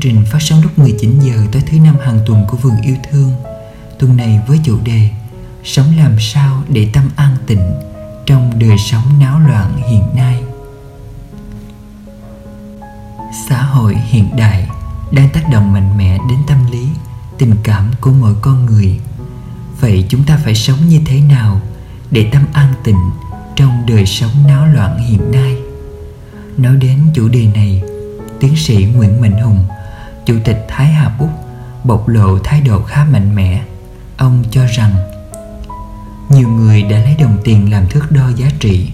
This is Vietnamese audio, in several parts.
trình phát sóng lúc 19 giờ tới thứ năm hàng tuần của Vườn Yêu Thương. Tuần này với chủ đề Sống làm sao để tâm an tịnh trong đời sống náo loạn hiện nay. Xã hội hiện đại đang tác động mạnh mẽ đến tâm lý, tình cảm của mỗi con người. Vậy chúng ta phải sống như thế nào để tâm an tịnh trong đời sống náo loạn hiện nay? Nói đến chủ đề này, tiến sĩ Nguyễn Mạnh Hùng, Chủ tịch Thái Hà Bút bộc lộ thái độ khá mạnh mẽ. Ông cho rằng nhiều người đã lấy đồng tiền làm thước đo giá trị.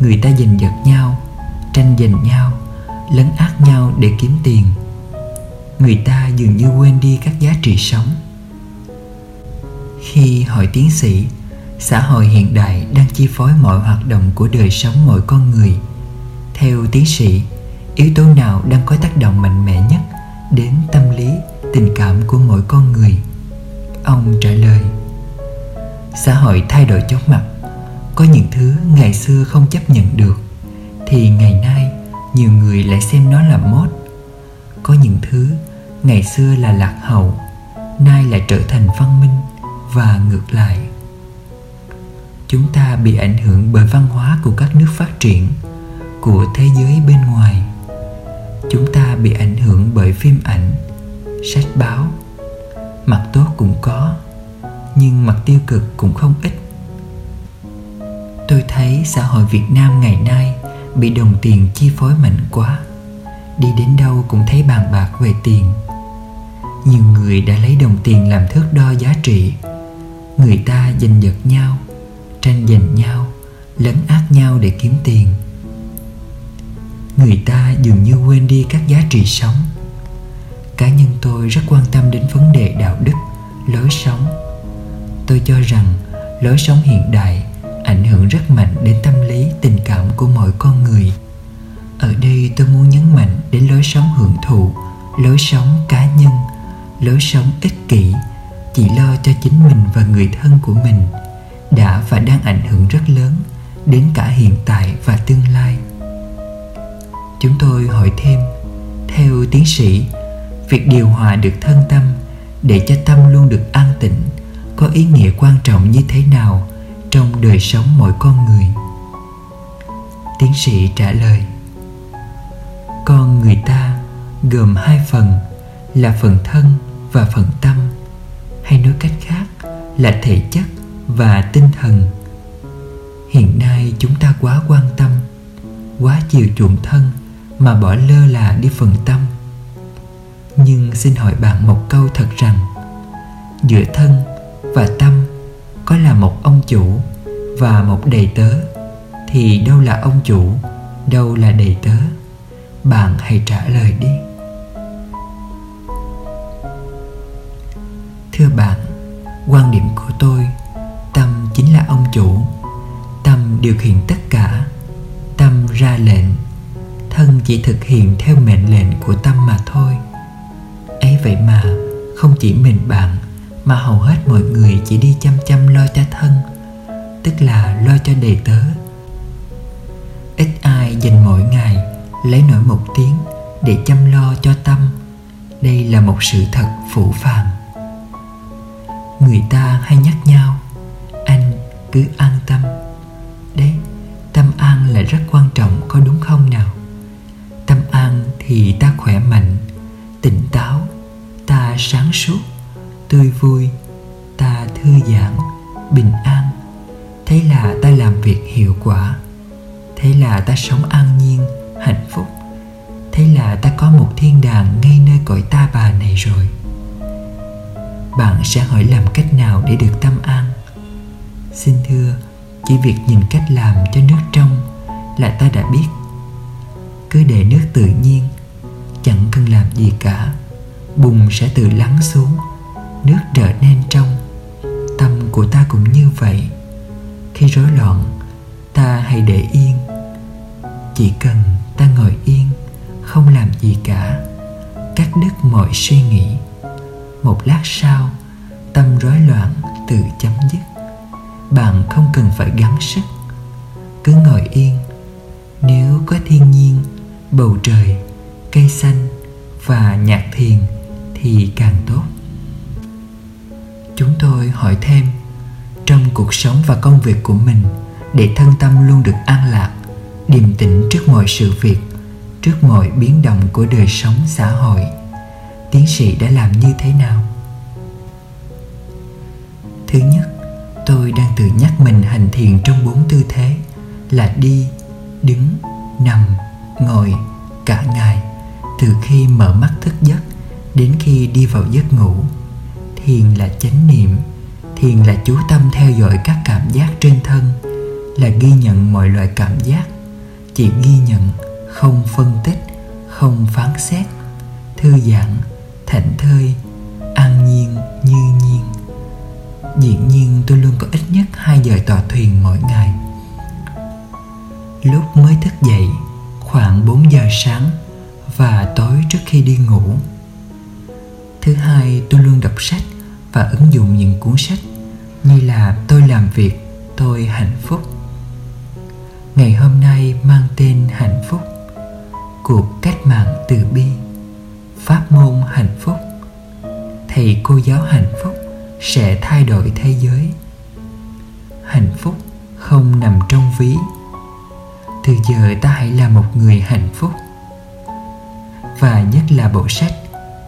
Người ta giành giật nhau, tranh giành nhau, lấn át nhau để kiếm tiền. Người ta dường như quên đi các giá trị sống. Khi hỏi tiến sĩ, xã hội hiện đại đang chi phối mọi hoạt động của đời sống mỗi con người. Theo tiến sĩ, yếu tố nào đang có tác động mạnh mẽ nhất đến tâm lý, tình cảm của mỗi con người. Ông trả lời, xã hội thay đổi chóng mặt. Có những thứ ngày xưa không chấp nhận được, thì ngày nay nhiều người lại xem nó là mốt có những thứ ngày xưa là lạc hậu, nay lại trở thành văn minh và ngược lại. Chúng ta bị ảnh hưởng bởi văn hóa của các nước phát triển, của thế giới bên ngoài chúng ta bị ảnh hưởng bởi phim ảnh, sách báo. Mặt tốt cũng có, nhưng mặt tiêu cực cũng không ít. Tôi thấy xã hội việt nam ngày nay bị đồng tiền chi phối mạnh quá. Đi đến đâu cũng thấy bàn bạc về tiền. Nhiều người đã lấy đồng tiền làm thước đo giá trị. Người ta giành giật nhau, tranh giành nhau, lấn át nhau để kiếm tiền người ta dường như quên đi các giá trị sống. Cá nhân tôi rất quan tâm đến vấn đề đạo đức, lối sống. Tôi cho rằng lối sống hiện đại ảnh hưởng rất mạnh đến tâm lý, tình cảm của mọi con người. Ở đây tôi muốn nhấn mạnh đến lối sống hưởng thụ, lối sống cá nhân, lối sống ích kỷ, chỉ lo cho chính mình và người thân của mình đã và đang ảnh hưởng rất lớn đến cả hiện tại và tương lai chúng tôi hỏi thêm. Theo tiến sĩ, việc điều hòa được thân tâm để cho tâm luôn được an tịnh có ý nghĩa quan trọng như thế nào trong đời sống mỗi con người? Tiến sĩ trả lời, con người ta gồm hai phần, là phần thân và phần tâm, hay nói cách khác là thể chất và tinh thần. Hiện nay chúng ta quá quan tâm, quá chiều chuộng thân mà bỏ lơ là đi phần tâm. Nhưng xin hỏi bạn một câu thật rằng, giữa thân và tâm có là một ông chủ và một đầy tớ, thì đâu là ông chủ, đâu là đầy tớ? Bạn hãy trả lời đi. Thưa bạn, quan điểm của tôi, tâm chính là ông chủ. Tâm điều khiển tất cả, tâm ra lệnh thân chỉ thực hiện theo mệnh lệnh của tâm mà thôi. Ấy vậy mà, không chỉ mình bạn, mà hầu hết mọi người chỉ đi chăm chăm lo cho thân, tức là lo cho đầy tớ. Ít ai dành mỗi ngày lấy nổi một tiếng để chăm lo cho tâm. Đây là một sự thật phủ phàng. Người ta hay nhắc nhau, anh cứ an tâm. Đấy, tâm an là rất quan trọng, có đúng không nào? Thì ta khỏe mạnh, tỉnh táo, ta sáng suốt, tươi vui, ta thư giãn, bình an. Thế là ta làm việc hiệu quả, thế là ta sống an nhiên, hạnh phúc. Thế là ta có một thiên đàng ngay nơi cõi ta bà này rồi. Bạn sẽ hỏi làm cách nào để được tâm an? Xin thưa, chỉ việc nhìn cách làm cho nước trong là ta đã biết. Cứ để nước tự nhiên chẳng cần làm gì cả. Bùn sẽ tự lắng xuống, nước trở nên trong. Tâm của ta cũng như vậy. Khi rối loạn, ta hãy để yên. Chỉ cần ta ngồi yên, không làm gì cả. Cắt đứt mọi suy nghĩ. Một lát sau, tâm rối loạn tự chấm dứt. Bạn không cần phải gắng sức. Cứ ngồi yên. Nếu có thiên nhiên, bầu trời cây xanh và nhạc thiền thì càng tốt. Chúng tôi hỏi thêm, trong cuộc sống và công việc của mình, để thân tâm luôn được an lạc, điềm tĩnh trước mọi sự việc, trước mọi biến động của đời sống xã hội, tiến sĩ đã làm như thế nào? Thứ nhất, tôi đang tự nhắc mình hành thiền trong bốn tư thế là đi, đứng, nằm, ngồi cả ngày từ khi mở mắt thức giấc đến khi đi vào giấc ngủ, thiền là chánh niệm, thiền là chú tâm theo dõi các cảm giác trên thân, là ghi nhận mọi loại cảm giác, chỉ ghi nhận, không phân tích, không phán xét, thư giãn, thảnh thơi, an nhiên, như nhiên. Dĩ nhiên tôi luôn có ít nhất 2 giờ tọa thuyền mỗi ngày. Lúc mới thức dậy, khoảng 4 giờ sáng và tối trước khi đi ngủ. Thứ hai, tôi luôn đọc sách và ứng dụng những cuốn sách như là tôi làm việc, tôi hạnh phúc. Ngày hôm nay mang tên hạnh phúc, cuộc cách mạng từ bi, pháp môn hạnh phúc. Thầy cô giáo hạnh phúc sẽ thay đổi thế giới. Hạnh phúc không nằm trong ví. Từ giờ ta hãy là một người hạnh phúc và nhất là bộ sách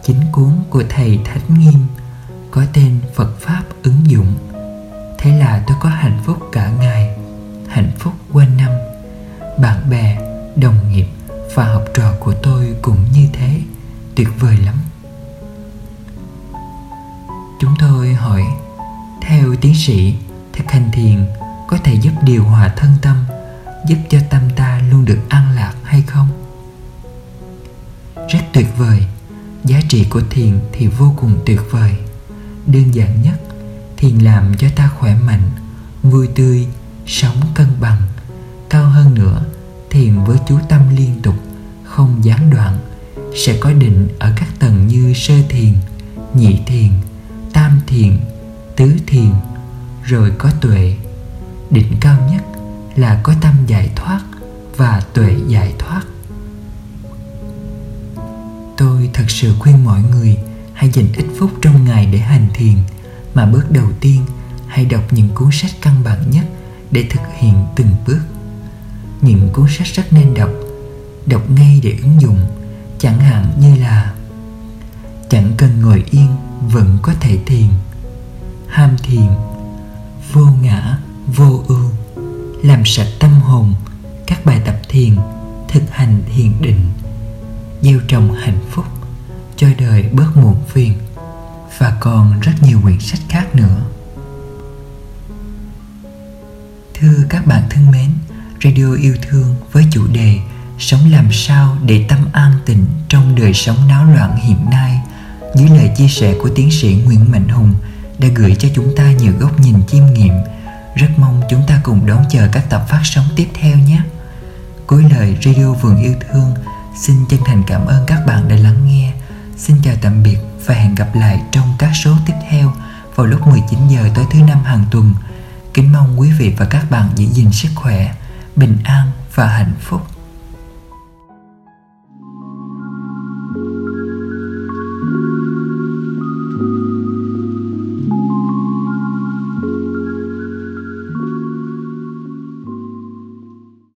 chính cuốn của thầy thánh nghiêm, có tên phật pháp ứng dụng. Thế là tôi có hạnh phúc cả ngày, hạnh phúc quanh năm. Bạn bè, đồng nghiệp và học trò của tôi cũng như thế, tuyệt vời lắm. Chúng tôi hỏi, theo tiến sĩ, thực hành thiền có thể giúp điều hòa thân tâm, giúp cho tâm ta luôn được an lạc hay không? Rất tuyệt vời. Giá trị của thiền thì vô cùng tuyệt vời. Đơn giản nhất, thiền làm cho ta khỏe mạnh, vui tươi, sống cân bằng. Cao hơn nữa, thiền với chú tâm liên tục, không gián đoạn, sẽ có định ở các tầng như sơ thiền, nhị thiền, tam thiền, tứ thiền, rồi có tuệ. Định cao nhất là có tâm giải thoát và tuệ giải thoát tôi thật sự khuyên mọi người hãy dành ít phút trong ngày để hành thiền, mà bước đầu tiên, hãy đọc những cuốn sách căn bản nhất để thực hiện từng bước. Những cuốn sách rất nên đọc đọc ngay để ứng dụng, chẳng hạn như là chẳng cần ngồi yên, vẫn có thể thiền. Ham thiền, vô ngã, vô ưu, làm sạch tâm hồn, các bài tập thiền, thực hành thiền định gieo trồng hạnh phúc cho đời bớt muộn phiền, và còn rất nhiều quyển sách khác nữa. Thưa các bạn thân mến, radio yêu thương với chủ đề sống làm sao để tâm an tịnh trong đời sống náo loạn hiện nay, dưới lời chia sẻ của tiến sĩ Nguyễn Mạnh Hùng đã gửi cho chúng ta nhiều góc nhìn chiêm nghiệm. Rất mong chúng ta cùng đón chờ các tập phát sóng tiếp theo nhé. Cuối lời, radio vườn yêu thương xin chân thành cảm ơn các bạn đã lắng nghe. Xin chào tạm biệt và hẹn gặp lại trong các số tiếp theo vào lúc 19 giờ tối thứ năm hàng tuần. Kính mong quý vị và các bạn giữ gìn sức khỏe, bình an và hạnh phúc.